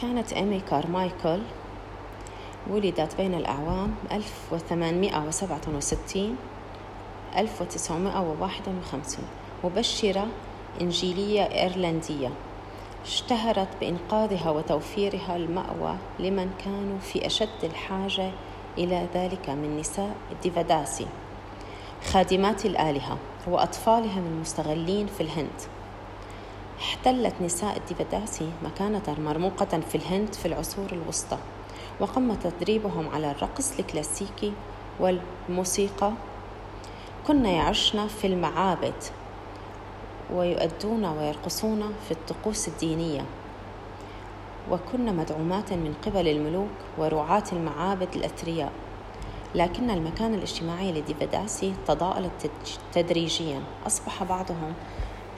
كانت إيمي كارمايكل ولدت بين الأعوام 1867 1951 مبشرة إنجيلية إيرلندية. اشتهرت بإنقاذها وتوفيرها المأوى لمن كانوا في أشد الحاجة إلى ذلك من نساء ديفاداسي خادمات الآلهة وأطفالهم المستغلين في الهند. احتلت نساء الديفاداسي مكانة مرموقة في الهند في العصور الوسطى وقام تدريبهم على الرقص الكلاسيكي والموسيقى. كن يعشن في المعابد ويؤدون ويرقصون في الطقوس الدينية. وكن مدعومات من قبل الملوك ورعاة المعابد الأثرياء لكن المكان الاجتماعي لديفيداسي تضاءل تدريجيا. أصبح بعضهم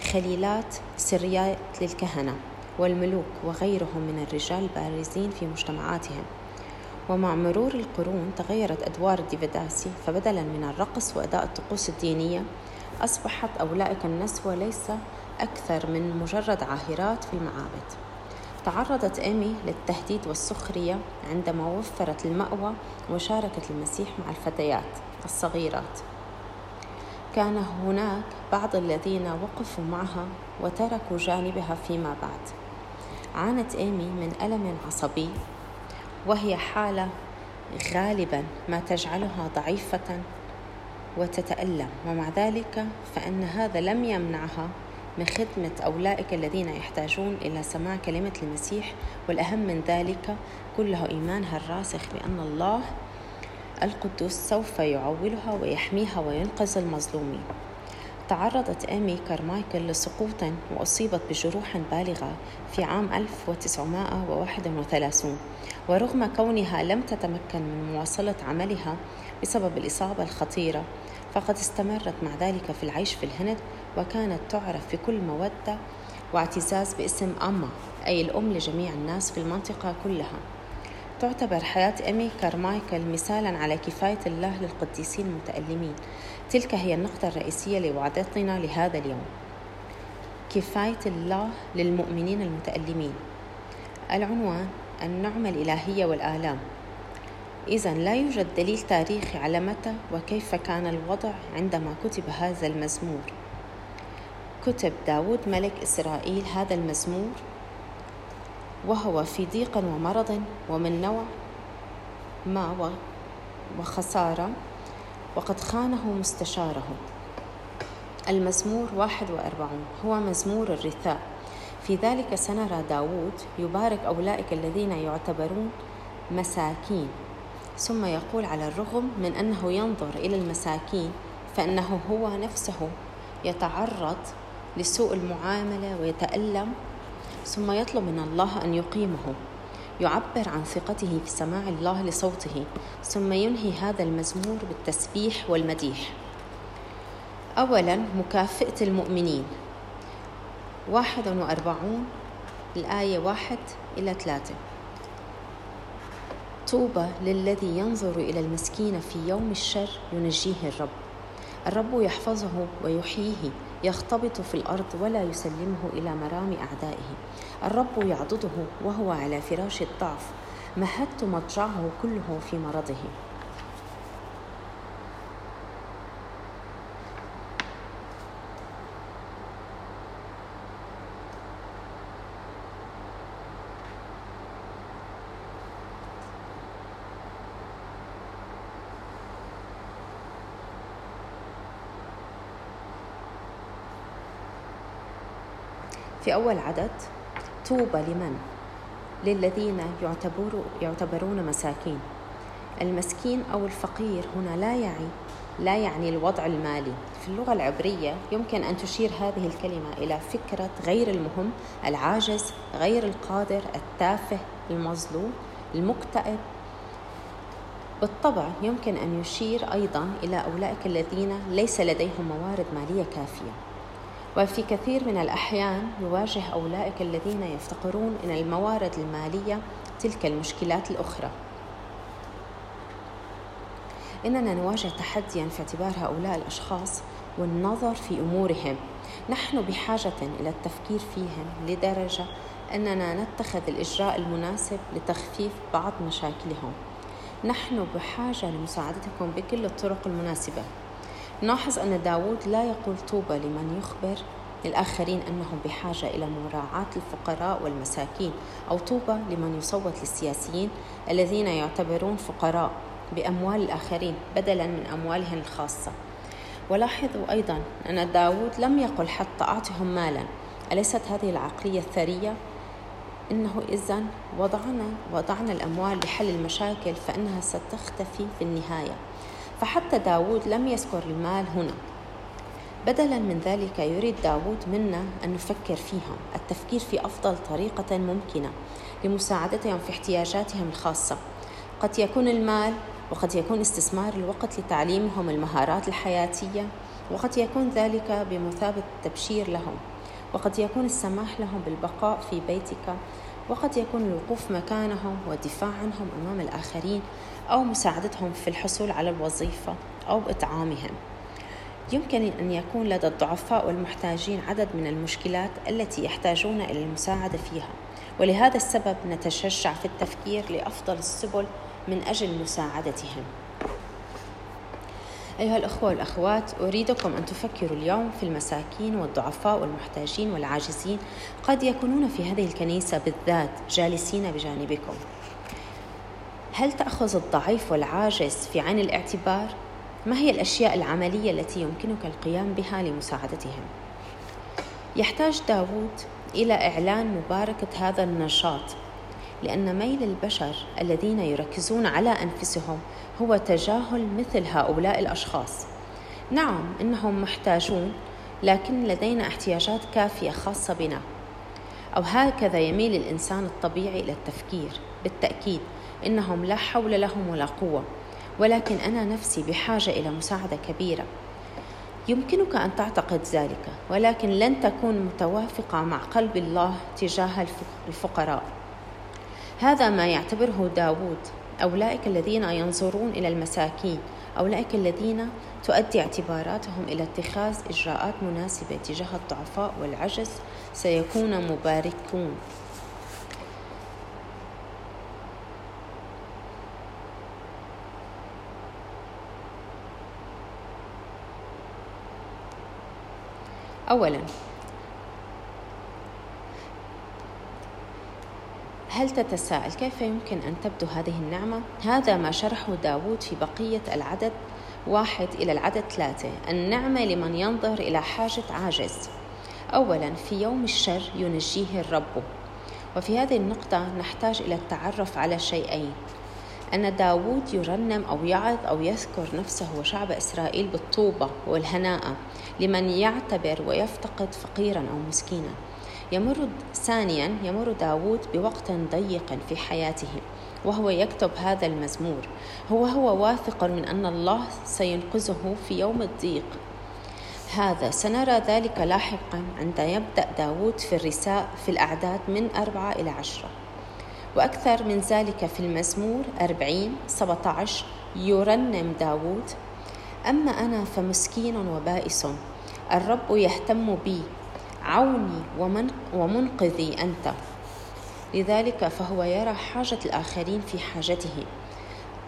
خليلات سريات للكهنة والملوك وغيرهم من الرجال البارزين في مجتمعاتهم. ومع مرور القرون تغيرت أدوار الديفيداسي فبدلا من الرقص وأداء الطقوس الدينية أصبحت أولئك النسوة ليس أكثر من مجرد عاهرات في المعابد. تعرضت إيمي للتهديد والسخرية عندما وفرت المأوى وشاركت المسيح مع الفتيات الصغيرات. كان هناك بعض الذين وقفوا معها وتركوا جانبها فيما بعد. عانت إيمي من ألم عصبي وهي حالة غالبا ما تجعلها ضعيفة وتتألم ومع ذلك فإن هذا لم يمنعها من خدمة أولئك الذين يحتاجون إلى سماع كلمة المسيح والأهم من ذلك كله إيمانها الراسخ بأن الله القدوس سوف يعولها ويحميها وينقذ المظلومين. تعرضت إيمي كارمايكل لسقوط وأصيبت بجروح بالغة في عام 1931 ورغم كونها لم تتمكن من مواصلة عملها بسبب الإصابة الخطيرة فقد استمرت مع ذلك في العيش في الهند وكانت تعرف بكل مودة واعتزاز باسم أما أي الأم لجميع الناس في المنطقة كلها. تعتبر حياة إيمي كارمايكل مثالا على كفاية الله للقديسين المتألمين. تلك هي النقطة الرئيسية لوعدتنا لهذا اليوم. كفاية الله للمؤمنين المتألمين. العنوان النعمة الإلهية والآلام. إذا لا يوجد دليل تاريخي على متى وكيف كان الوضع عندما كتب هذا المزمور. كتب داود ملك إسرائيل هذا المزمور وهو في ضيق ومرض ومن نوع ما وخسارة وقد خانه مستشاره. المزمور واحد وأربعون. هو مزمور الرثاء. في ذلك سنرى داود يبارك أولئك الذين يعتبرون مساكين. ثم يقول على الرغم من أنه ينظر إلى المساكين فإنه هو نفسه يتعرض لسوء المعاملة ويتألم ثم يطلب من الله أن يقيمه يعبر عن ثقته في سماع الله لصوته ثم ينهي هذا المزمور بالتسبيح والمديح. أولا مكافئة المؤمنين. واحد وأربعون الآية واحد إلى ثلاثة. طوبى للذي ينظر إلى المسكين في يوم الشر ينجيه الرب. الرب يحفظه ويحييه. يختبط في الأرض ولا يسلمه إلى مرام أعدائه. الرب يعضده وهو على فراش الضعف. مهدت مضجعه كله في مرضه. في أول عدد طوبى لمن؟ للذين يعتبر يعتبرون مساكين. المسكين أو الفقير هنا لا يعني لا يعني الوضع المالي. في اللغة العبرية يمكن أن تشير هذه الكلمة إلى فكرة غير المهم العاجز غير القادر التافه المظلوم المكتئب. بالطبع يمكن أن يشير أيضا إلى أولئك الذين ليس لديهم موارد مالية كافية. وفي كثير من الأحيان يواجه أولئك الذين يفتقرون إلى الموارد المالية تلك المشكلات الأخرى. إننا نواجه تحديا في اعتبار هؤلاء الأشخاص والنظر في أمورهم. نحن بحاجة إلى التفكير فيهم لدرجة أننا نتخذ الإجراء المناسب لتخفيف بعض مشاكلهم. نحن بحاجة لمساعدتكم بكل الطرق المناسبة. نلاحظ أن داود لا يقول طوبى لمن يخبر للآخرين أنهم بحاجة إلى مراعاة الفقراء والمساكين أو طوبى لمن يصوت للسياسيين الذين يعتبرون فقراء بأموال الآخرين بدلا من أموالهم الخاصة. ولاحظوا أيضا أن داود لم يقل حتى أعطهم مالا. أليست هذه العقلية الثرية؟ إنه إذا وضعنا وضعنا الأموال لحل المشاكل فإنها ستختفي في النهاية. فحتى داود لم يذكر المال هنا. بدلا من ذلك يريد داود منا أن نفكر فيهم التفكير في أفضل طريقة ممكنة لمساعدتهم في احتياجاتهم الخاصة. قد يكون المال وقد يكون استثمار الوقت لتعليمهم المهارات الحياتية وقد يكون ذلك بمثابة التبشير لهم. وقد يكون السماح لهم بالبقاء في بيتك وقد يكون الوقوف مكانهم والدفاع عنهم أمام الآخرين. أو مساعدتهم في الحصول على الوظيفة أو إطعامهم. يمكن أن يكون لدى الضعفاء والمحتاجين عدد من المشكلات التي يحتاجون إلى المساعدة فيها ولهذا السبب نتشجع في التفكير لأفضل السبل من أجل مساعدتهم. أيها الأخوة والأخوات أريدكم أن تفكروا اليوم في المساكين والضعفاء والمحتاجين والعاجزين قد يكونون في هذه الكنيسة بالذات جالسين بجانبكم. هل تأخذ الضعيف والعاجز في عين الاعتبار؟ ما هي الأشياء العملية التي يمكنك القيام بها لمساعدتهم؟ يحتاج داود إلى إعلان مباركة هذا النشاط لأن ميل البشر الذين يركزون على أنفسهم هو تجاهل مثل هؤلاء الأشخاص نعم إنهم محتاجون لكن لدينا احتياجات كافية خاصة بنا أو هكذا يميل الإنسان الطبيعي إلى التفكير بالتأكيد إنهم لا حول لهم ولا قوة ولكن أنا نفسي بحاجة إلى مساعدة كبيرة. يمكنك أن تعتقد ذلك ولكن لن تكون متوافقة مع قلب الله تجاه الفقراء. هذا ما يعتبره داود أولئك الذين ينظرون إلى المساكين أولئك الذين تؤدي اعتباراتهم إلى اتخاذ إجراءات مناسبة تجاه الضعفاء والعجز سيكون مباركون. أولا هل تتساءل كيف يمكن أن تبدو هذه النعمة؟ هذا ما شرحه داود في بقية العدد واحد إلى العدد ثلاثة النعمة لمن ينظر إلى حاجة عاجز. أولا في يوم الشر ينجيه الرب. وفي هذه النقطة نحتاج إلى التعرف على شيئين. أن داود يرنم أو يعظ أو يذكر نفسه وشعب إسرائيل بالطوبة والهناءة لمن يعتبر ويفتقد فقيرا أو مسكينا. يمر ثانيا يمر داود بوقت ضيق في حياته وهو يكتب هذا المزمور. هو هو واثق من أن الله سينقذه في يوم الضيق. هذا سنرى ذلك لاحقا عند يبدأ داود في الرساء في الأعداد من أربعة إلى عشرة. وأكثر من ذلك في المزمور أربعين سبعة عشر يرنم داود أما أنا فمسكين وبائس الرب يهتم بي عوني ومن ومنقذي أنت. لذلك فهو يرى حاجة الآخرين في حاجته.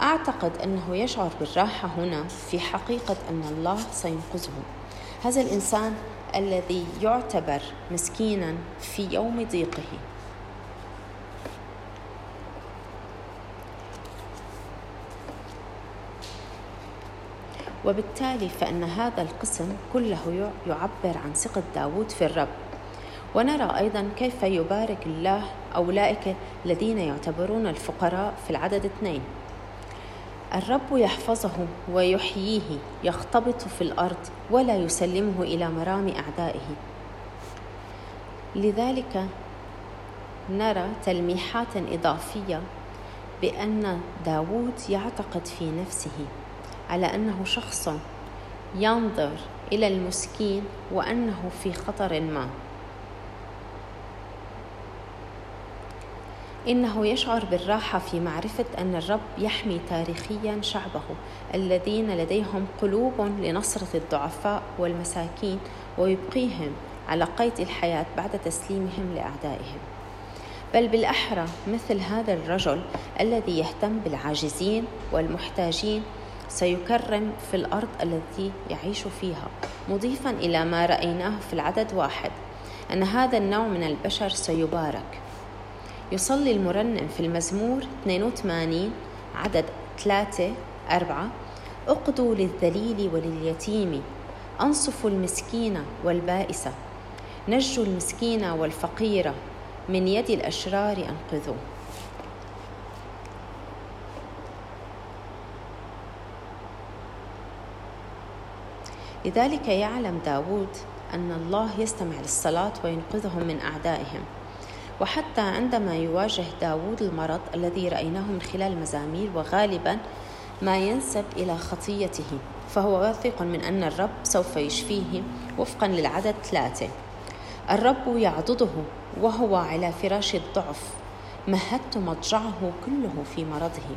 أعتقد أنه يشعر بالراحة هنا في حقيقة أن الله سينقذه. هذا الإنسان الذي يعتبر مسكينا في يوم ضيقه. وبالتالي فإن هذا القسم كله يعبر عن ثقة داود في الرب. ونرى أيضا كيف يبارك الله أولئك الذين يعتبرون الفقراء في العدد اثنين. الرب يحفظه ويحييه يختبط في الأرض ولا يسلمه إلى مرام أعدائه. لذلك نرى تلميحات إضافية بأن داود يعتقد في نفسه على أنه شخص ينظر إلى المسكين وأنه في خطر ما. إنه يشعر بالراحة في معرفة أن الرب يحمي تاريخيا شعبه الذين لديهم قلوب لنصرة الضعفاء والمساكين ويبقيهم على قيد الحياة بعد تسليمهم لأعدائهم. بل بالأحرى مثل هذا الرجل الذي يهتم بالعاجزين والمحتاجين سيكرم في الأرض التي يعيش فيها مضيفا إلى ما رأيناه في العدد واحد أن هذا النوع من البشر سيبارك. يصلي المرنم في المزمور 82 عدد 3 4 اقضوا للذليل ولليتيم أنصفوا المسكين والبائسة نجوا المسكين والفقير من يد الأشرار أنقذوه. لذلك يعلم داود أن الله يستمع للصلاة وينقذهم من أعدائهم. وحتى عندما يواجه داود المرض الذي رأيناه من خلال المزامير وغالبا ما ينسب إلى خطيته فهو واثق من أن الرب سوف يشفيه وفقا للعدد ثلاثة. الرب يعضده وهو على فراش الضعف مهدت مضجعه كله في مرضه.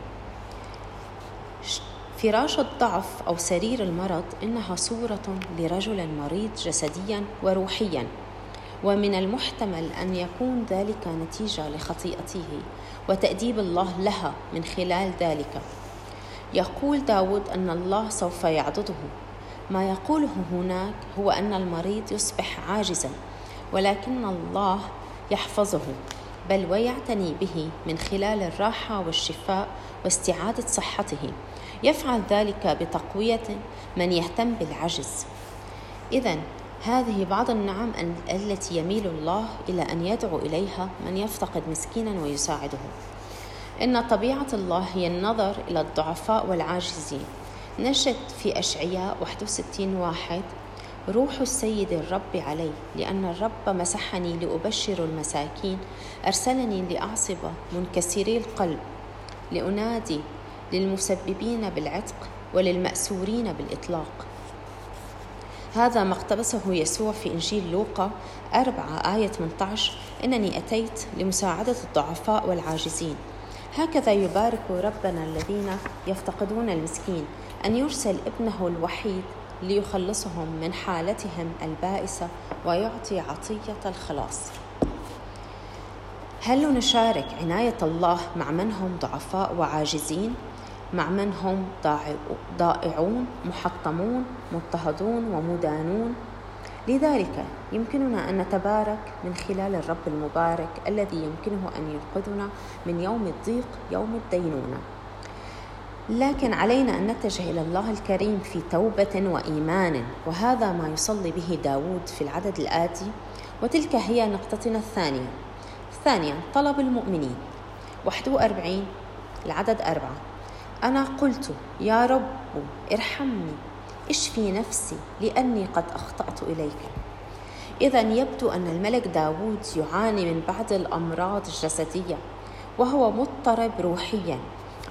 فراش الضعف أو سرير المرض إنها صورة لرجل مريض جسديا وروحيا ومن المحتمل أن يكون ذلك نتيجة لخطيئته وتأديب الله لها من خلال ذلك. يقول داود أن الله سوف يعضده. ما يقوله هناك هو أن المريض يصبح عاجزا ولكن الله يحفظه بل ويعتني به من خلال الراحة والشفاء واستعادة صحته. يفعل ذلك بتقوية من يهتم بالعجز. إذا هذه بعض النعم التي يميل الله إلى أن يدعو إليها من يفتقد مسكينا ويساعده. إن طبيعة الله هي النظر إلى الضعفاء والعاجزين. نجد في أشعياء 61 واحد روح السيد الرب علي لأن الرب مسحني لأبشر المساكين أرسلني لأعصب منكسري القلب لأنادي للمسببين بالعتق وللمأسورين بالإطلاق. هذا ما اقتبسه يسوع في إنجيل لوقا أربعة آية 18 إنني أتيت لمساعدة الضعفاء والعاجزين. هكذا يبارك ربنا الذين يفتقدون المسكين أن يرسل ابنه الوحيد ليخلصهم من حالتهم البائسة ويعطي عطية الخلاص. هل نشارك عناية الله مع من هم ضعفاء وعاجزين؟ مع من هم ضائعون محطمون مضطهدون ومدانون. لذلك يمكننا أن نتبارك من خلال الرب المبارك الذي يمكنه أن ينقذنا من يوم الضيق يوم الدينونة. لكن علينا أن نتجه إلى الله الكريم في توبة وإيمان وهذا ما يصلي به داود في العدد الآتي. وتلك هي نقطتنا الثانية. ثانيا طلب المؤمنين. 41 العدد أربعة. أنا قلت يا رب ارحمني اشفي نفسي لأني قد أخطأت إليك. إذا يبدو أن الملك داود يعاني من بعض الأمراض الجسدية وهو مضطرب روحيا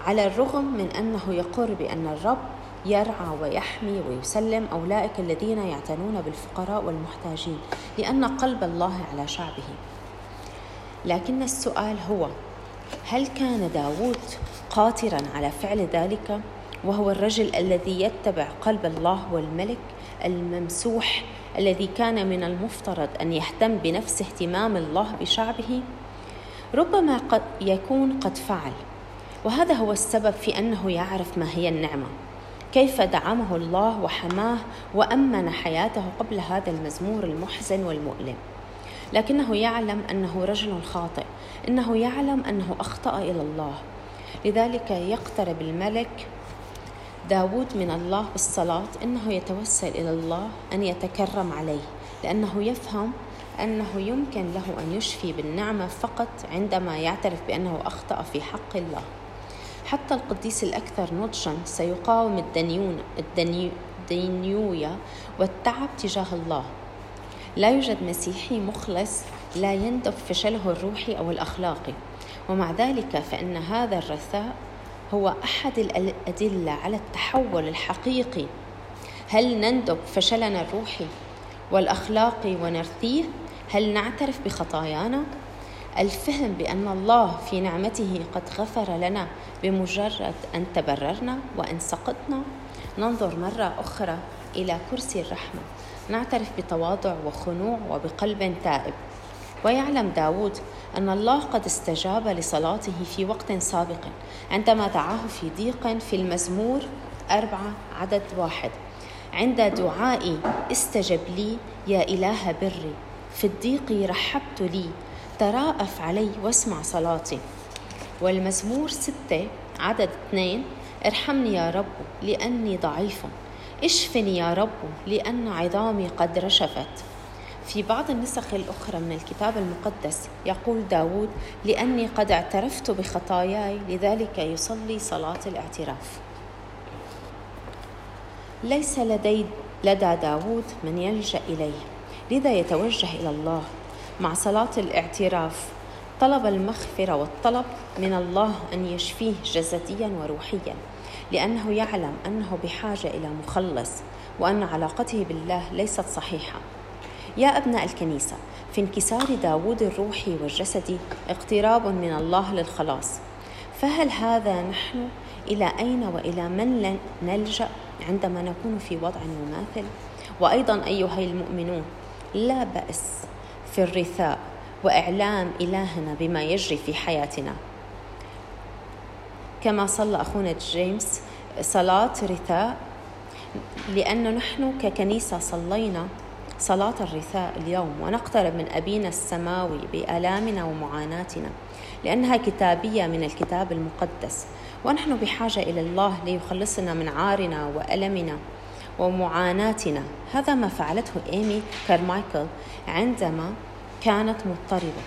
على الرغم من أنه يقر بأن الرب يرعى ويحمي ويسلم أولئك الذين يعتنون بالفقراء والمحتاجين لأن قلب الله على شعبه. لكن السؤال هو هل كان داود قاترا على فعل ذلك؟ وهو الرجل الذي يتبع قلب الله والملك الممسوح الذي كان من المفترض أن يهتم بنفس اهتمام الله بشعبه؟ ربما قد يكون قد فعل. وهذا هو السبب في أنه يعرف ما هي النعمة. كيف دعمه الله وحماه وأمن حياته قبل هذا المزمور المحزن والمؤلم. لكنه يعلم أنه رجل خاطئ. إنه يعلم أنه أخطأ إلى الله. لذلك يقترب الملك داود من الله بالصلاة إنه يتوسل إلى الله أن يتكرم عليه لأنه يفهم أنه يمكن له أن يشفي بالنعمة فقط عندما يعترف بأنه أخطأ في حق الله. حتى القديس الأكثر نضجا سيقاوم الدنيون الدنيوية والتعب تجاه الله. لا يوجد مسيحي مخلص لا يندب فشله الروحي أو الأخلاقي. ومع ذلك فإن هذا الرثاء هو أحد الأدلة على التحول الحقيقي. هل نندب فشلنا الروحي والأخلاقي ونرثيه؟ هل نعترف بخطايانا؟ الفهم بأن الله في نعمته قد غفر لنا بمجرد أن تبررنا وأن سقطنا؟ ننظر مرة أخرى إلى كرسي الرحمة. نعترف بتواضع وخنوع وبقلب تائب. ويعلم داود أن الله قد استجاب لصلاته في وقت سابق عندما دعاه في ضيق في المزمور أربعة عدد واحد. عند دعائي استجب لي يا إله بري في الضيق رحبت لي تراءف علي واسمع صلاتي. والمزمور ستة عدد اثنين ارحمني يا رب لأني ضعيف. اشفني يا رب لأن عظامي قد رشفت. في بعض النسخ الأخرى من الكتاب المقدس يقول داود لأني قد اعترفت بخطاياي لذلك يصلي صلاة الاعتراف. ليس لدي لدى داود من يلجأ إليه. لذا يتوجه إلى الله مع صلاة الاعتراف. طلب المغفرة والطلب من الله أن يشفيه جسديا وروحيا لأنه يعلم أنه بحاجة إلى مخلص وأن علاقته بالله ليست صحيحة. يا أبناء الكنيسة في انكسار داود الروحي والجسدي اقتراب من الله للخلاص. فهل هذا نحن؟ إلى أين وإلى من نلجأ عندما نكون في وضع مماثل؟ وأيضا أيها المؤمنون لا بأس في الرثاء وإعلام إلهنا بما يجري في حياتنا. كما صلى أخونا جيمس صلاة رثاء لأنه نحن ككنيسة صلينا صلاة الرثاء اليوم ونقترب من أبينا السماوي بآلامنا ومعاناتنا لأنها كتابية من الكتاب المقدس. ونحن بحاجة إلى الله ليخلصنا من عارنا وألمنا ومعاناتنا. هذا ما فعلته إيمي كارمايكل عندما كانت مضطربة.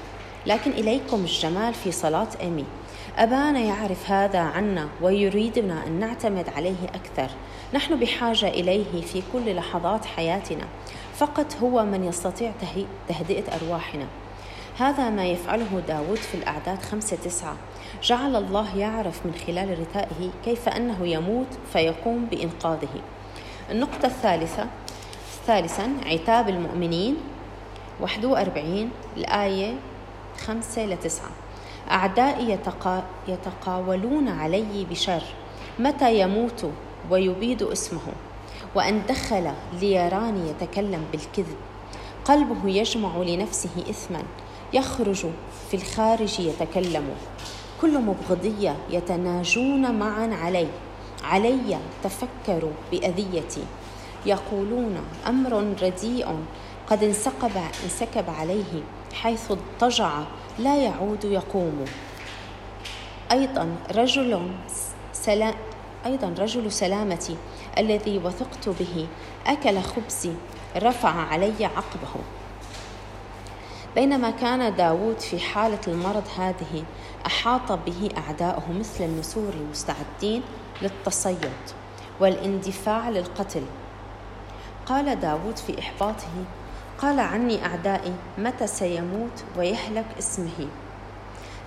لكن إليكم الجمال في صلاة إيمي. أبانا يعرف هذا عنا ويريدنا أن نعتمد عليه أكثر. نحن بحاجة إليه في كل لحظات حياتنا. فقط هو من يستطيع تهدئة أرواحنا. هذا ما يفعله داود في الأعداد خمسة تسعة. جعل الله يعرف من خلال رثائه كيف أنه يموت فيقوم بإنقاذه. النقطة الثالثة ثالثا عتاب المؤمنين 41 الآية 5 لتسعة أعدائي يتقا يتقاولون علي بشر. متى يموت ويبيد اسمه؟ وأن دخل ليراني يتكلم بالكذب. قلبه يجمع لنفسه إثما. يخرج في الخارج يتكلم. كل مبغضية يتناجون معا علي علي تفكروا بأذيتي. يقولون أمر رديء. قد انسكب انسكب عليه حيث اضطجع. لا يعود يقوم. أيضا رجل سلام أيضا رجل سلامتي. الذي وثقت به. أكل خبزي. رفع علي عقبه. بينما كان داود في حالة المرض هذه أحاط به أعداؤه مثل النسور المستعدين للتصيد والاندفاع للقتل. قال داود في إحباطه قال عني أعدائي متى سيموت ويهلك اسمه؟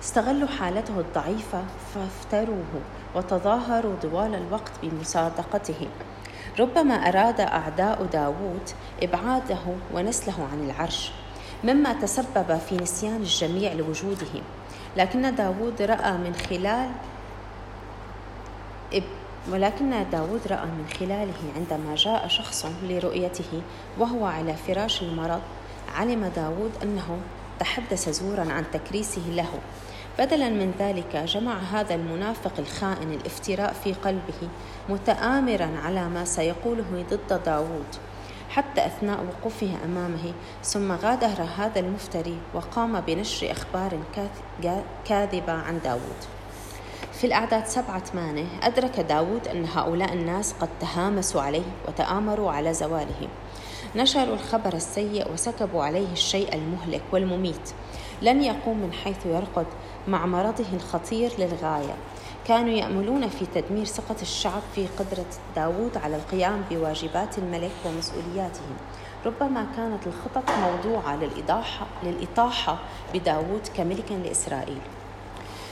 استغلوا حالته الضعيفة فافتروه. وتظاهروا طوال الوقت بمصادقته. ربما أراد أعداء داوود إبعاده ونسله عن العرش مما تسبب في نسيان الجميع لوجوده. لكن داوود رأى من خلال ولكن داود رأى من خلاله عندما جاء شخص لرؤيته وهو على فراش المرض علم داود أنه تحدث زورا عن تكريسه له. بدلا من ذلك جمع هذا المنافق الخائن الافتراء في قلبه متآمرا على ما سيقوله ضد داود حتى أثناء وقوفه أمامه ثم غادر هذا المفتري وقام بنشر أخبار كاذبة عن داود في الأعداد سبعة ثمانية أدرك داود أن هؤلاء الناس قد تهامسوا عليه وتآمروا على زواله. نشروا الخبر السيء وسكبوا عليه الشيء المهلك والمميت. لن يقوم من حيث يرقد مع مرضه الخطير للغاية. كانوا يأملون في تدمير ثقة الشعب في قدرة داود على القيام بواجبات الملك ومسؤولياته ربما كانت الخطط موضوعة للإضاحة للإطاحة بداود كملك لإسرائيل.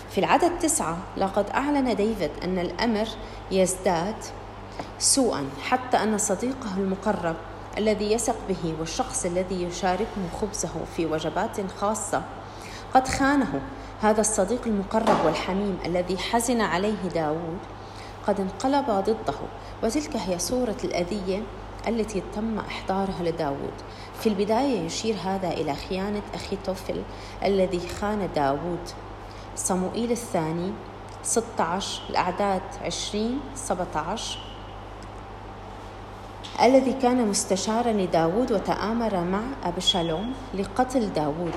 في العدد تسعة لقد أعلن ديفيد أن الأمر يزداد سوءا حتى أن صديقه المقرب الذي يثق به والشخص الذي يشاركه خبزه في وجبات خاصة قد خانه. هذا الصديق المقرب والحميم الذي حزن عليه داود قد انقلب ضده وتلك هي صورة الأذية التي تم إحضارها لداود. في البداية يشير هذا إلى خيانة أخي توفل الذي خان داود. صموئيل الثاني 16 الأعداد 20 17 الذي كان مستشارا لداود وتآمر مع أبشالوم لقتل داود.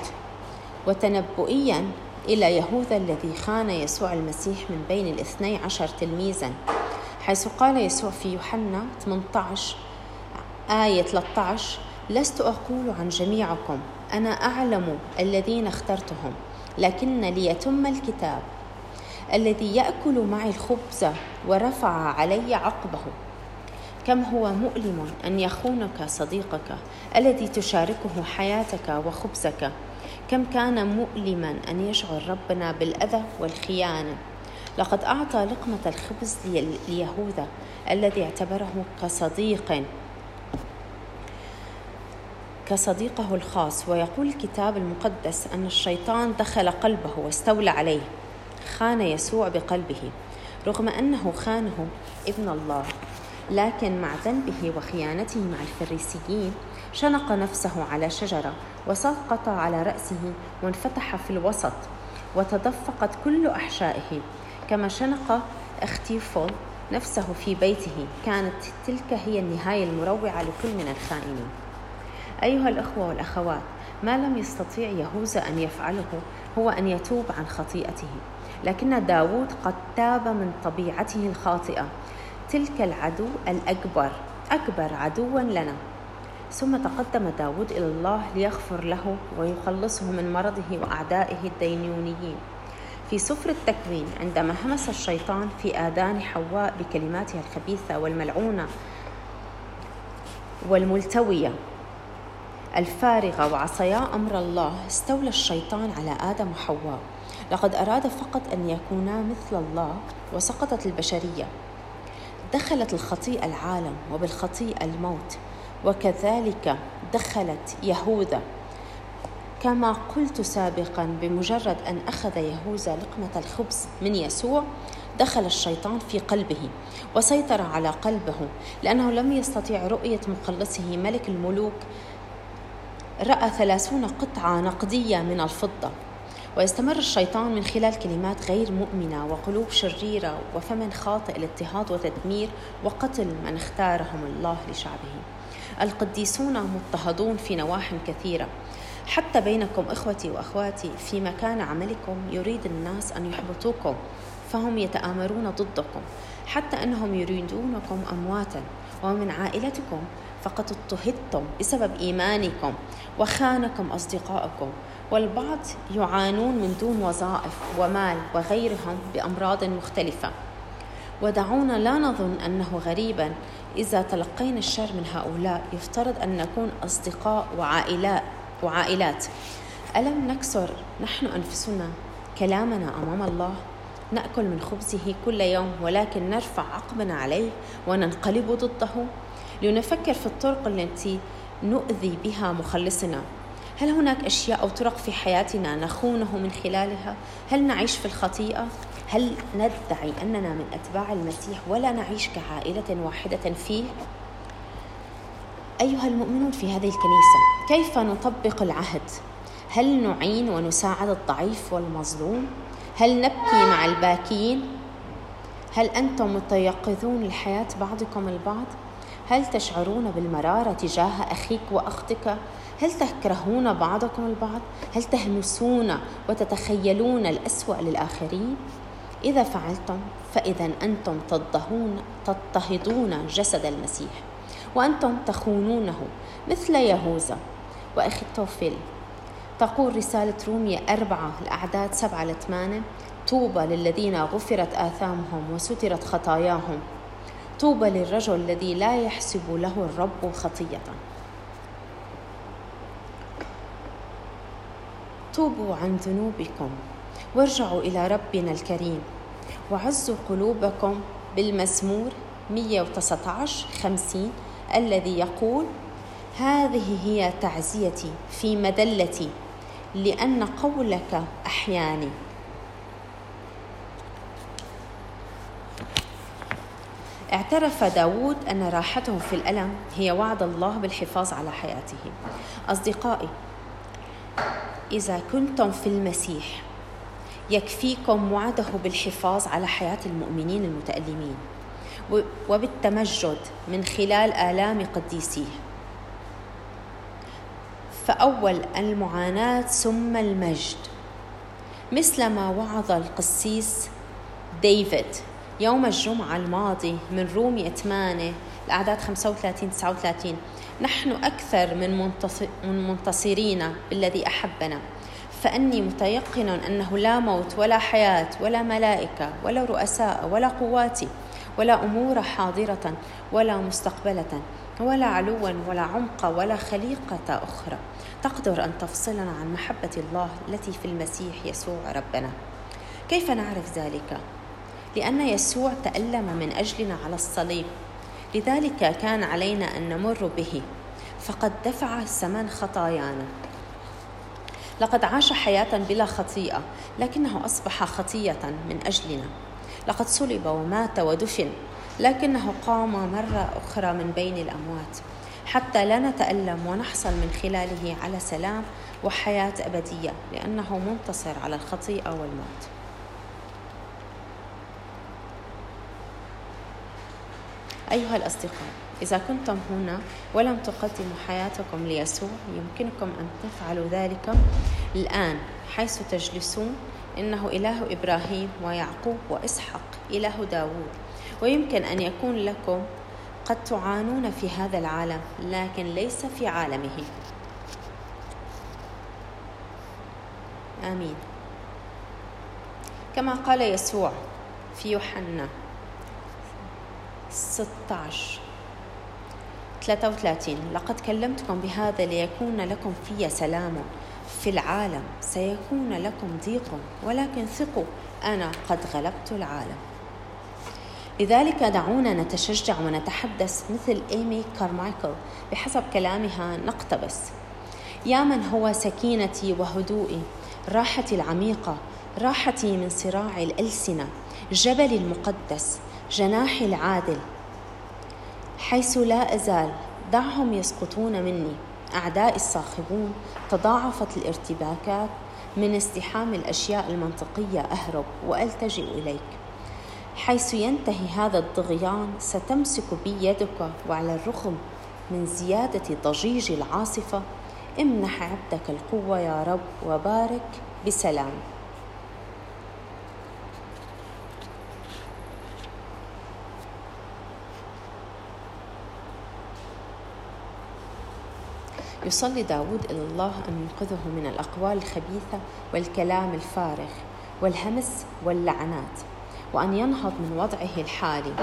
وتنبؤيا إلى يهوذا الذي خان يسوع المسيح من بين الاثني عشر تلميذا حيث قال يسوع في يوحنا 18 آية 13 لست أقول عن جميعكم أنا أعلم الذين اخترتهم لكن ليتم الكتاب. الذي يأكل معي الخبز ورفع علي عقبه. كم هو مؤلم أن يخونك صديقك الذي تشاركه حياتك وخبزك؟ كم كان مؤلما أن يشعر ربنا بالأذى والخيانة؟ لقد أعطى لقمة الخبز ليهوذا الذي اعتبره كصديق كصديقه الخاص ويقول الكتاب المقدس أن الشيطان دخل قلبه واستولى عليه خان يسوع بقلبه رغم أنه خانه ابن الله. لكن مع ذنبه وخيانته مع الفريسيين شنق نفسه على شجرة وسقط على رأسه وانفتح في الوسط وتدفقت كل أحشائه. كما شنق اختيفول نفسه في بيته. كانت تلك هي النهاية المروعة لكل من الخائنين. أيها الأخوة والأخوات ما لم يستطيع يهوذا أن يفعله هو أن يتوب عن خطيئته. لكن داود قد تاب من طبيعته الخاطئة. تلك العدو الأكبر أكبر عدوا لنا. ثم تقدم داود إلى الله ليغفر له ويخلصه من مرضه وأعدائه الدينونيين في سفر التكوين عندما همس الشيطان في آذان حواء بكلماتها الخبيثة والملعونة والملتوية الفارغة وعصيا أمر الله استولى الشيطان على آدم وحواء. لقد أراد فقط أن يكونا مثل الله وسقطت البشرية. دخلت الخطيئة العالم وبالخطيئة الموت. وكذلك دخلت يهوذا. كما قلت سابقا بمجرد أن أخذ يهوذا لقمة الخبز من يسوع دخل الشيطان في قلبه وسيطر على قلبه لأنه لم يستطيع رؤية مخلصه ملك الملوك. رأى ثلاثون قطعة نقدية من الفضة. ويستمر الشيطان من خلال كلمات غير مؤمنة وقلوب شريرة وفم خاطئ الاضطهاد وتدمير وقتل من اختارهم الله لشعبه. القديسون مضطهدون في نواح كثيرة. حتى بينكم إخوتي وأخواتي في مكان عملكم يريد الناس أن يحبطوكم فهم يتآمرون ضدكم حتى أنهم يريدونكم أمواتا. ومن عائلتكم فقد اضطهدتم بسبب إيمانكم وخانكم اصدقائكم والبعض يعانون من دون وظائف ومال وغيرهم بأمراض مختلفة. ودعونا لا نظن أنه غريبا. إذا تلقينا الشر من هؤلاء يفترض أن نكون أصدقاء وعائلات وعائلات. ألم نكسر نحن أنفسنا كلامنا أمام الله؟ نأكل من خبزه كل يوم ولكن نرفع عقبنا عليه وننقلب ضده؟ لنفكر في الطرق التي نؤذي بها مخلصنا. هل هناك أشياء أو طرق في حياتنا نخونه من خلالها؟ هل نعيش في الخطيئة؟ هل ندعي أننا من أتباع المسيح ولا نعيش كعائلة واحدة فيه؟ أيها المؤمنون في هذه الكنيسة كيف نطبق العهد؟ هل نعين ونساعد الضعيف والمظلوم؟ هل نبكي مع الباكين؟ هل أنتم متيقظون لحياه بعضكم البعض؟ هل تشعرون بالمرارة تجاه أخيك وأختك؟ هل تكرهون بعضكم البعض؟ هل تهمسون وتتخيلون الأسوأ للآخرين؟ إذا فعلتم فإذا أنتم تضطهدون تضطهدون جسد المسيح وأنتم تخونونه مثل يهوذا. وأخي التوفيل تقول رسالة رومية أربعة الأعداد سبعة لثمانية طوبى للذين غفرت آثامهم وسترت خطاياهم. طوبى للرجل الذي لا يحسب له الرب خطية. توبوا عن ذنوبكم. وارجعوا إلى ربنا الكريم. وعزوا قلوبكم بالمزمور 119 50 الذي يقول هذه هي تعزيتي في مدلتي لأن قولك أحياني. اعترف داود أن راحته في الألم هي وعد الله بالحفاظ على حياته. أصدقائي إذا كنتم في المسيح يكفيكم وعده بالحفاظ على حياة المؤمنين المتألمين وبالتمجد من خلال آلام قديسيه. فأول المعاناة ثم المجد. مثل ما وعظ القسيس ديفيد يوم الجمعة الماضي من رومية 8 الأعداد 35 39 نحن أكثر من من منتصرين بالذي أحبنا. فأني متيقن أنه لا موت ولا حياة ولا ملائكة ولا رؤساء ولا قوات ولا أمور حاضرة ولا مستقبلة ولا علوا ولا عمق ولا خليقة أخرى. تقدر أن تفصلنا عن محبة الله التي في المسيح يسوع ربنا. كيف نعرف ذلك؟ لأن يسوع تألم من أجلنا على الصليب. لذلك كان علينا أن نمر به. فقد دفع ثمن خطايانا. لقد عاش حياة بلا خطيئة لكنه أصبح خطية من أجلنا. لقد صلب ومات ودفن لكنه قام مرة أخرى من بين الأموات. حتى لا نتألم ونحصل من خلاله على سلام وحياة أبدية لأنه منتصر على الخطيئة والموت. أيها الأصدقاء إذا كنتم هنا ولم تقدموا حياتكم ليسوع يمكنكم أن تفعلوا ذلك الآن حيث تجلسون. إنه إله إبراهيم ويعقوب وإسحاق إله داوود. ويمكن أن يكون لكم قد تعانون في هذا العالم لكن ليس في عالمه. آمين. كما قال يسوع في يوحنا 16 33 لقد كلمتكم بهذا ليكون لكم في سلام في العالم. سيكون لكم ضيق ولكن ثقوا أنا قد غلبت العالم. لذلك دعونا نتشجع ونتحدث مثل إيمي كارمايكل. بحسب كلامها نقتبس. يا من هو سكينتي وهدوئي راحتي العميقة راحتي من صراع الألسنة جبلي المقدس جناحي العادل حيث لا أزال دعهم يسقطون مني. أعدائي الصاخبون تضاعفت الارتباكات من ازدحام الأشياء المنطقية أهرب وألتجئ إليك. حيث ينتهي هذا الضغيان ستمسك بي يدك وعلى الرغم من زيادة ضجيج العاصفة. امنح عبدك القوة يا رب وبارك بسلام. يصلي داود إلى الله أن ينقذه من الأقوال الخبيثة والكلام الفارغ والهمس واللعنات وأن ينهض من وضعه الحالي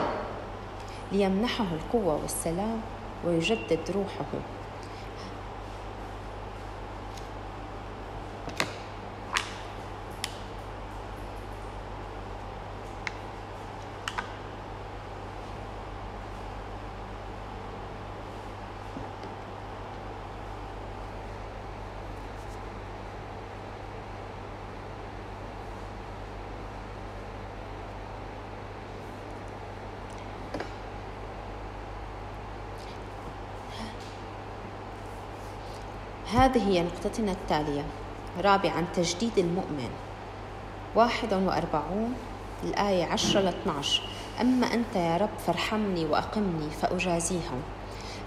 ليمنحه القوة والسلام ويجدد روحه. هذه هي نقطتنا التالية. رابعا تجديد المؤمن. واحد وأربعون الآية عشرة لاثناش أما أنت يا رب فارحمني وأقمني فأجازيهم.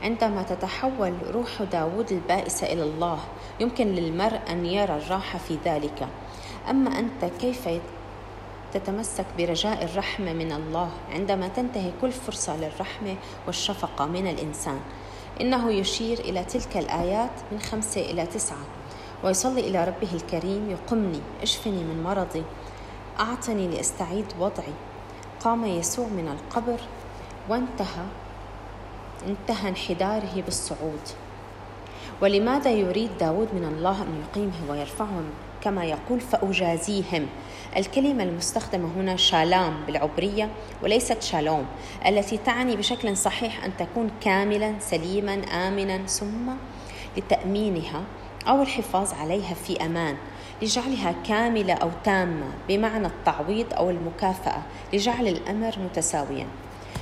عندما تتحول روح داود البائسة إلى الله يمكن للمرء أن يرى الراحة في ذلك. أما أنت كيف تتمسك برجاء الرحمة من الله؟ عندما تنتهي كل فرصة للرحمة والشفقة من الإنسان. إنه يشير إلى تلك الآيات من خمسة إلى تسعة. ويصلي إلى ربه الكريم يقمني اشفني من مرضي أعطني لأستعيد وضعي. قام يسوع من القبر وانتهى انتهى انحداره بالصعود. ولماذا يريد داود من الله أن يقيمه ويرفعه؟ كما يقول فأجازيهم. الكلمة المستخدمة هنا شالام بالعبرية وليست شالوم التي تعني بشكل صحيح أن تكون كاملا سليما آمنا ثم لتأمينها أو الحفاظ عليها في أمان. لجعلها كاملة أو تامة بمعنى التعويض أو المكافأة. لجعل الأمر متساويا.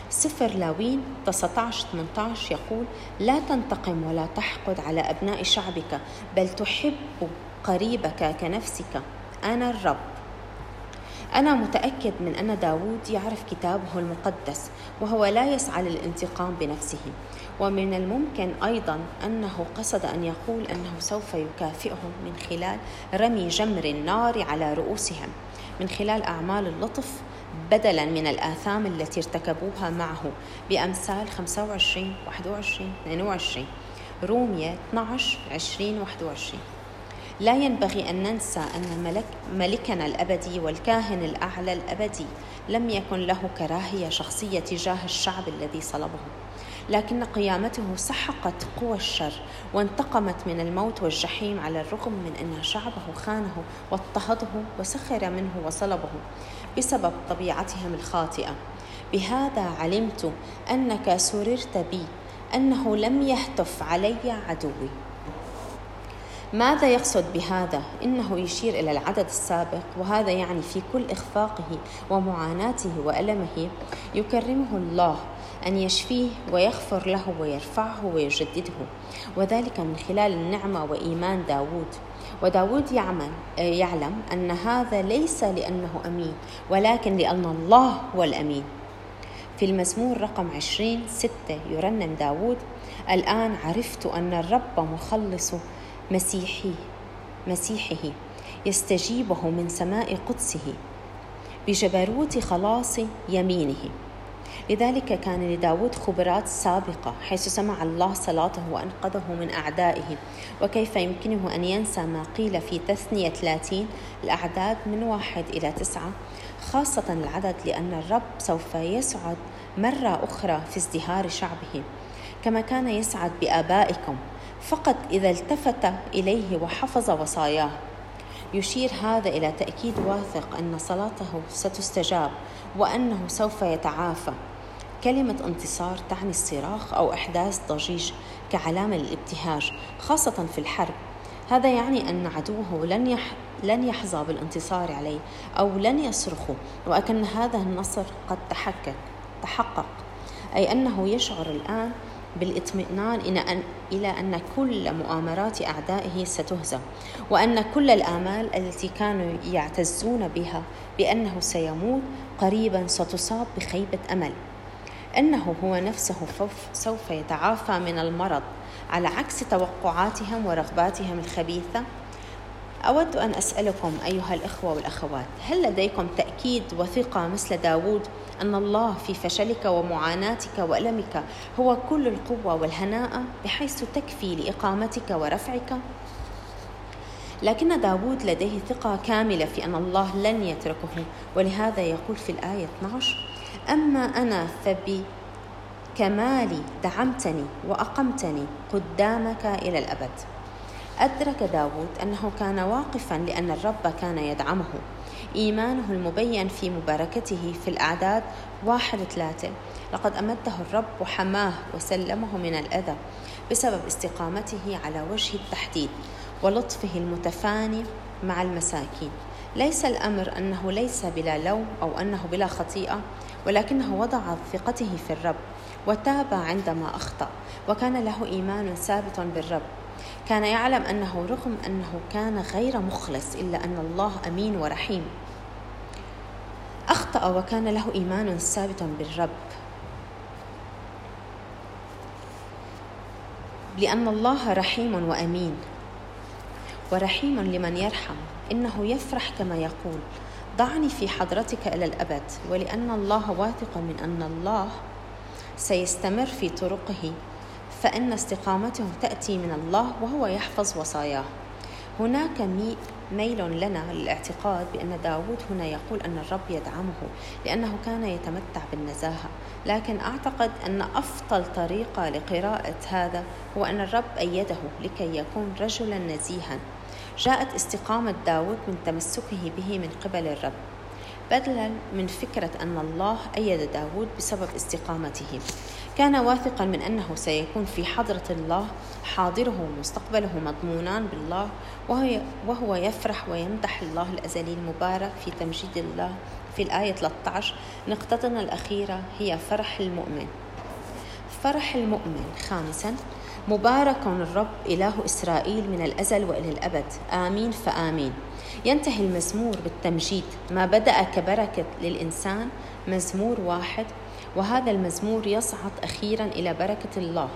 سفر لاوين 19 18 يقول لا تنتقم ولا تحقد على أبناء شعبك بل تحب قريبك كنفسك. أنا الرب. أنا متأكد من أن داود يعرف كتابه المقدس وهو لا يسعى للانتقام بنفسه. ومن الممكن أيضا أنه قصد أن يقول أنه سوف يكافئهم من خلال رمي جمر النار على رؤوسهم. من خلال أعمال اللطف بدلا من الآثام التي ارتكبوها معه بأمثال 25 21 22 رومية 12 20 21 لا ينبغي أن ننسى أن ملك ملكنا الأبدي والكاهن الأعلى الأبدي لم يكن له كراهية شخصية تجاه الشعب الذي صلبه. لكن قيامته سحقت قوى الشر وانتقمت من الموت والجحيم على الرغم من أن شعبه خانه واضطهده وسخر منه وصلبه بسبب طبيعتهم الخاطئة. بهذا علمت أنك سررت بي أنه لم يهتف علي عدوي. ماذا يقصد بهذا؟ إنه يشير إلى العدد السابق وهذا يعني في كل إخفاقه ومعاناته وألمه يكرمه الله أن يشفيه ويغفر له ويرفعه ويجدده وذلك من خلال النعمة وإيمان داود وداود يعمل يعلم أن هذا ليس لأنه أمين ولكن لأن الله هو الأمين في المزمور رقم عشرين ستة يرنم داود الآن عرفت أن الرب مخلص مسيحي مسيحه يستجيبه من سماء قدسه بجبروت خلاص يمينه. لذلك كان لداود خبرات سابقة حيث سمع الله صلاته وأنقذه من أعدائه وكيف يمكنه أن ينسى ما قيل في تثنية 30 الأعداد من واحد إلى تسعة خاصة العدد لأن الرب سوف يسعد مرة أخرى في ازدهار شعبه. كما كان يسعد بآبائكم. فقط إذا التفت إليه وحفظ وصاياه. يشير هذا إلى تأكيد واثق أن صلاته ستستجاب وأنه سوف يتعافى. كلمة انتصار تعني الصراخ أو إحداث ضجيج كعلامة للابتهاج خاصة في الحرب. هذا يعني أن عدوه لن يح... لن يحظى بالانتصار عليه أو لن يصرخ وأكن هذا النصر قد تحقق تحقق. أي أنه يشعر الآن بالاطمئنان إلى أن كل مؤامرات أعدائه ستهزم وأن كل الآمال التي كانوا يعتزون بها بأنه سيموت قريبا ستصاب بخيبة أمل. أنه هو نفسه سوف يتعافى من المرض على عكس توقعاتهم ورغباتهم الخبيثة أود أن أسألكم أيها الإخوة والأخوات هل لديكم تأكيد وثقة مثل داود أن الله في فشلك ومعاناتك وألمك هو كل القوة والهناء بحيث تكفي لإقامتك ورفعك؟ لكن داود لديه ثقة كاملة في أن الله لن يتركه ولهذا يقول في الآية 12 أما أنا فبكمالي دعمتني وأقمتني قدامك إلى الأبد أدرك داود أنه كان واقفا لأن الرب كان يدعمه. إيمانه المبين في مباركته في الأعداد واحد ثلاثة. لقد أمده الرب وحماه وسلمه من الأذى بسبب استقامته على وجه التحديد ولطفه المتفاني مع المساكين. ليس الأمر أنه ليس بلا لوم أو أنه بلا خطيئة ولكنه وضع ثقته في الرب وتاب عندما أخطأ وكان له إيمان ثابت بالرب. كان يعلم أنه رغم أنه كان غير مخلص إلا أن الله أمين ورحيم. أخطأ وكان له إيمان ثابت بالرب. لأن الله رحيم وأمين. ورحيم لمن يرحم. إنه يفرح كما يقول. ضعني في حضرتك إلى الأبد ولأن الله واثق من أن الله سيستمر في طرقه فإن استقامته تأتي من الله وهو يحفظ وصاياه. هناك ميل لنا للاعتقاد بأن داود هنا يقول أن الرب يدعمه لأنه كان يتمتع بالنزاهة لكن أعتقد أن أفضل طريقة لقراءة هذا هو أن الرب أيده لكي يكون رجلا نزيها. جاءت استقامة داود من تمسكه به من قبل الرب بدلا من فكرة أن الله أيد داود بسبب استقامته. كان واثقا من أنه سيكون في حضرة الله حاضره ومستقبله مضمونان بالله وهو, يفرح ويمدح الله الأزلي المبارك في تمجيد الله. في الآية 13 نقطتنا الأخيرة هي فرح المؤمن. فرح المؤمن خامسا مبارك الرب إله إسرائيل من الأزل وإلى الأبد. آمين فآمين. ينتهي المزمور بالتمجيد. ما بدأ كبركة للإنسان مزمور واحد وهذا المزمور يصعد أخيرا إلى بركة الله.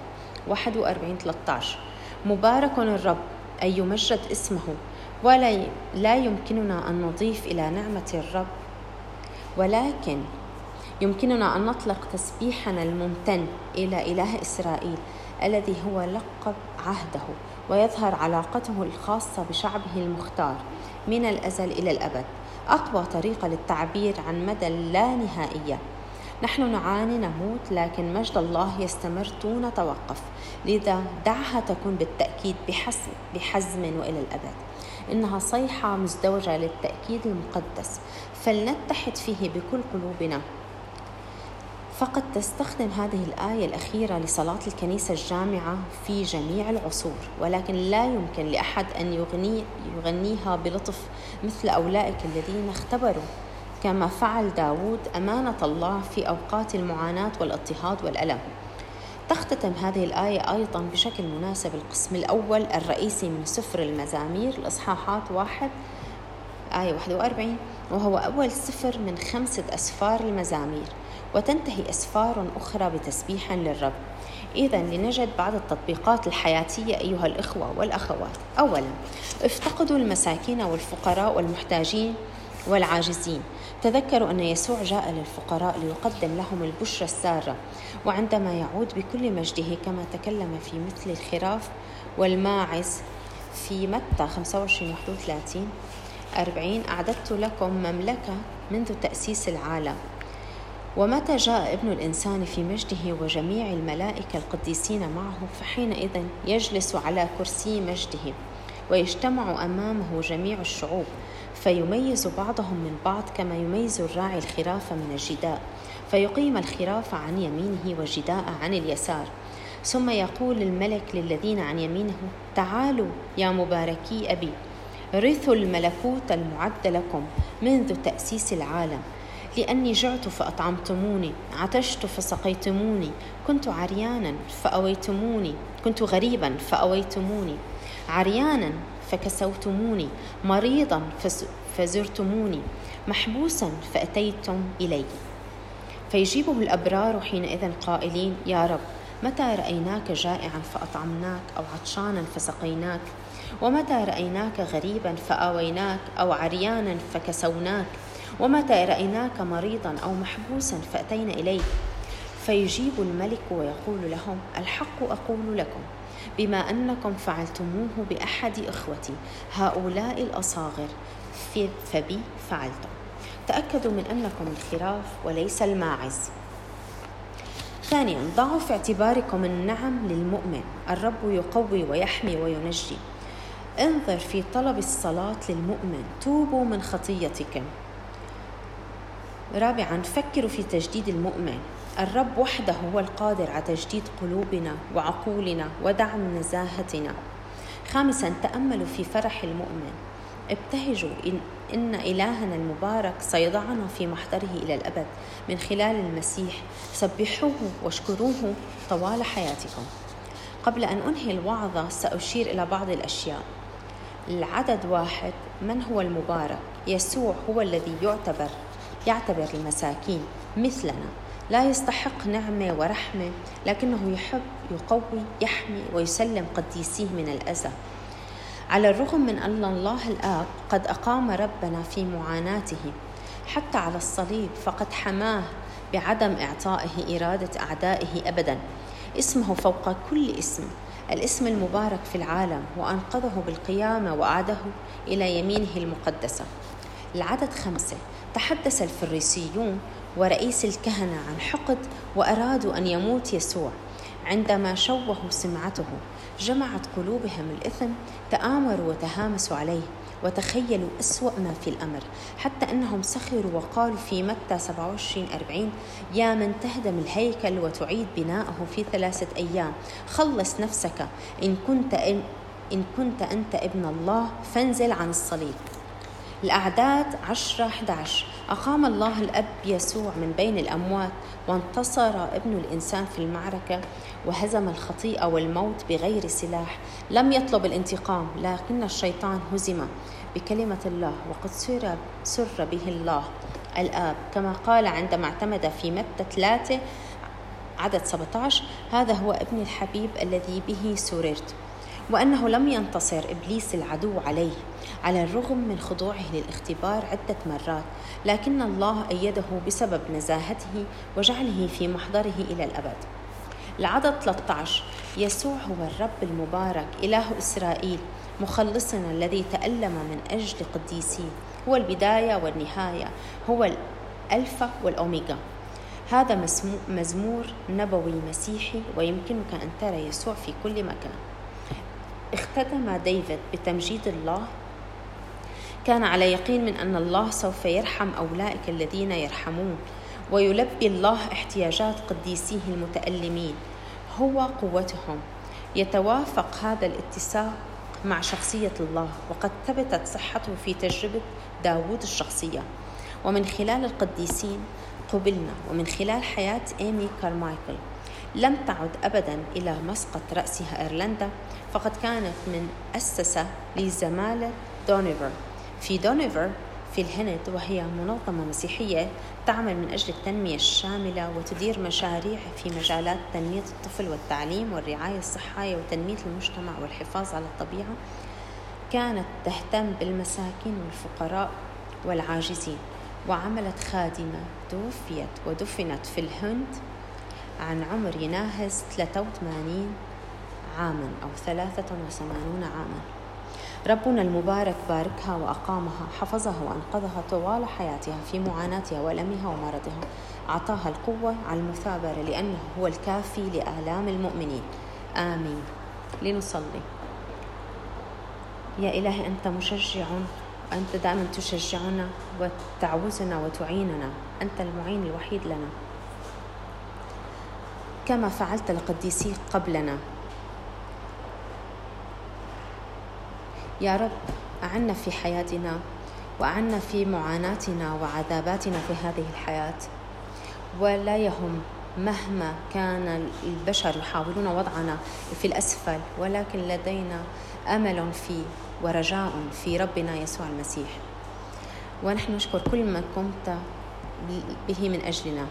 41 13 مبارك الرب أي يمجد اسمه ولا لا يمكننا أن نضيف إلى نعمة الرب. ولكن يمكننا أن نطلق تسبيحنا الممتن إلى إله إسرائيل الذي هو لقب عهده ويظهر علاقته الخاصة بشعبه المختار من الأزل إلى الأبد. أقوى طريقة للتعبير عن مدى اللانهائية نحن نعاني نموت لكن مجد الله يستمر دون توقف. لذا دعها تكون بالتأكيد بحزم, بحزم وإلى الأبد. إنها صيحة مزدوجة للتأكيد المقدس. فلنتحد فيه بكل قلوبنا. فقد تستخدم هذه الآية الأخيرة لصلاة الكنيسة الجامعة في جميع العصور ولكن لا يمكن لأحد أن يغني يغنيها بلطف مثل أولئك الذين اختبروا. كما فعل داود أمانة الله في أوقات المعاناة والاضطهاد والألم. تختتم هذه الآية أيضا بشكل مناسب القسم الأول الرئيسي من سفر المزامير الإصحاحات واحد آية 41 وهو أول سفر من خمسة أسفار المزامير. وتنتهي أسفار أخرى بتسبيح للرب. إذا لنجد بعض التطبيقات الحياتية أيها الإخوة والأخوات. أولا افتقدوا المساكين والفقراء والمحتاجين والعاجزين. تذكروا أن يسوع جاء للفقراء ليقدم لهم البشرى السارة وعندما يعود بكل مجده كما تكلم في مثل الخراف والماعز في متى 25 31 40 أعددت لكم مملكة منذ تأسيس العالم. ومتى جاء ابن الإنسان في مجده وجميع الملائكة القديسين معه فحينئذ يجلس على كرسي مجده ويجتمع أمامه جميع الشعوب. فيميز بعضهم من بعض كما يميز الراعي الخراف من الجداء فيقيم الخراف عن يمينه والجداء عن اليسار. ثم يقول الملك للذين عن يمينه تعالوا يا مباركي أبي رثوا الملكوت المعد لكم منذ تأسيس العالم لأني جعت فأطعمتموني عطشت فسقيتموني كنت عريانا فأويتموني كنت غريبا فأويتموني عريانا فكسوتموني مريضا فزرتموني محبوسا فأتيتم إلي. فيجيبه الأبرار حينئذ قائلين يا رب متى رأيناك جائعا فأطعمناك أو عطشانا فسقيناك؟ ومتى رأيناك غريبا فآويناك أو عريانا فكسوناك؟ ومتى رأيناك مريضا أو محبوسا فأتينا إليك؟ فيجيب الملك ويقول لهم الحق أقول لكم بما أنكم فعلتموه بأحد إخوتي هؤلاء الأصاغر. فبي فعلتم. تأكدوا من أنكم الخراف وليس الماعز. ثانيا ضعوا في اعتباركم النعم للمؤمن. الرب يقوي ويحمي وينجي. انظر في طلب الصلاة للمؤمن. توبوا من خطيتكم. رابعا فكروا في تجديد المؤمن. الرب وحده هو القادر على تجديد قلوبنا وعقولنا ودعم نزاهتنا. خامسا تأملوا في فرح المؤمن. ابتهجوا إن, إن إلهنا المبارك سيضعنا في محضره إلى الأبد من خلال المسيح. سبحوه واشكروه طوال حياتكم. قبل أن أنهي الوعظة سأشير إلى بعض الأشياء. العدد واحد من هو المبارك؟ يسوع هو الذي يعتبر يعتبر المساكين مثلنا. لا يستحق نعمة ورحمة لكنه يحب يقوي يحمي ويسلم قديسيه من الأذى. على الرغم من أن الله الآب قد أقام ربنا في معاناته حتى على الصليب فقد حماه بعدم إعطائه إرادة أعدائه أبدا. اسمه فوق كل اسم الاسم المبارك في العالم وأنقذه بالقيامة وأعاده إلى يمينه المقدسة. العدد خمسة تحدث الفريسيون ورئيس الكهنة عن حقد وأرادوا أن يموت يسوع. عندما شوهوا سمعته جمعت قلوبهم الإثم تآمروا وتهامسوا عليه وتخيلوا أسوأ ما في الأمر حتى أنهم سخروا وقالوا في متى 27 40 يا من تهدم الهيكل وتعيد بناءه في ثلاثة أيام خلص نفسك إن كنت إن, كنت أنت ابن الله فانزل عن الصليب. الأعداد 10 11 أقام الله الأب يسوع من بين الأموات وانتصر ابن الإنسان في المعركة وهزم الخطيئة والموت بغير سلاح. لم يطلب الانتقام لكن الشيطان هزم بكلمة الله وقد سر, سر به الله. الآب كما قال عندما اعتمد في متى 3 عدد 17 هذا هو ابن الحبيب الذي به سررت وأنه لم ينتصر إبليس العدو عليه. على الرغم من خضوعه للاختبار عدة مرات لكن الله أيده بسبب نزاهته وجعله في محضره إلى الأبد. العدد 13 يسوع هو الرب المبارك إله إسرائيل مخلصنا الذي تألم من أجل قديسيه هو البداية والنهاية هو الألفا والأوميغا. هذا مزمور نبوي مسيحي ويمكنك أن ترى يسوع في كل مكان. اختتم ديفيد بتمجيد الله كان على يقين من أن الله سوف يرحم أولئك الذين يرحمون ويلبي الله احتياجات قديسيه المتألمين. هو قوتهم. يتوافق هذا الاتساق مع شخصية الله وقد ثبتت صحته في تجربة داوود الشخصية. ومن خلال القديسين قبلنا ومن خلال حياة إيمي كارمايكل لم تعد ابدا إلى مسقط رأسها إيرلندا فقد كانت من أسس لزمالة دونيفر. في دونيفر في الهند وهي منظمة مسيحية تعمل من أجل التنمية الشاملة وتدير مشاريع في مجالات تنمية الطفل والتعليم والرعاية الصحية وتنمية المجتمع والحفاظ على الطبيعة. كانت تهتم بالمساكين والفقراء والعاجزين وعملت خادمة توفيت ودفنت في الهند عن عمر يناهز 83 عاما أو ثلاثة وثمانون عاما. ربنا المبارك باركها وأقامها حفظها وأنقذها طوال حياتها في معاناتها وألمها ومرضها. أعطاها القوة على المثابرة لأنه هو الكافي لآلام المؤمنين. آمين. لنصلي. يا إلهي أنت مشجع. وأنت دائما تشجعنا وتعوزنا وتعيننا. أنت المعين الوحيد لنا. كما فعلت لقديسيك قبلنا. يا رب أعنا في حياتنا وأعنا في معاناتنا وعذاباتنا في هذه الحياة. ولا يهم مهما كان البشر يحاولون وضعنا في الأسفل ولكن لدينا أمل في ورجاء في ربنا يسوع المسيح. ونحن نشكر كل ما قمت به من أجلنا.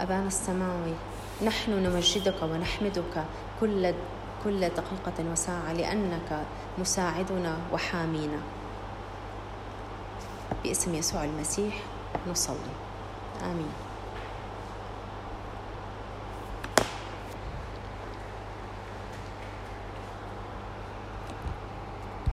أبانا السماوي نحن نمجدك ونحمدك كل كل دقيقة وساعة لأنك مساعدنا وحامينا. باسم يسوع المسيح نصلي. آمين.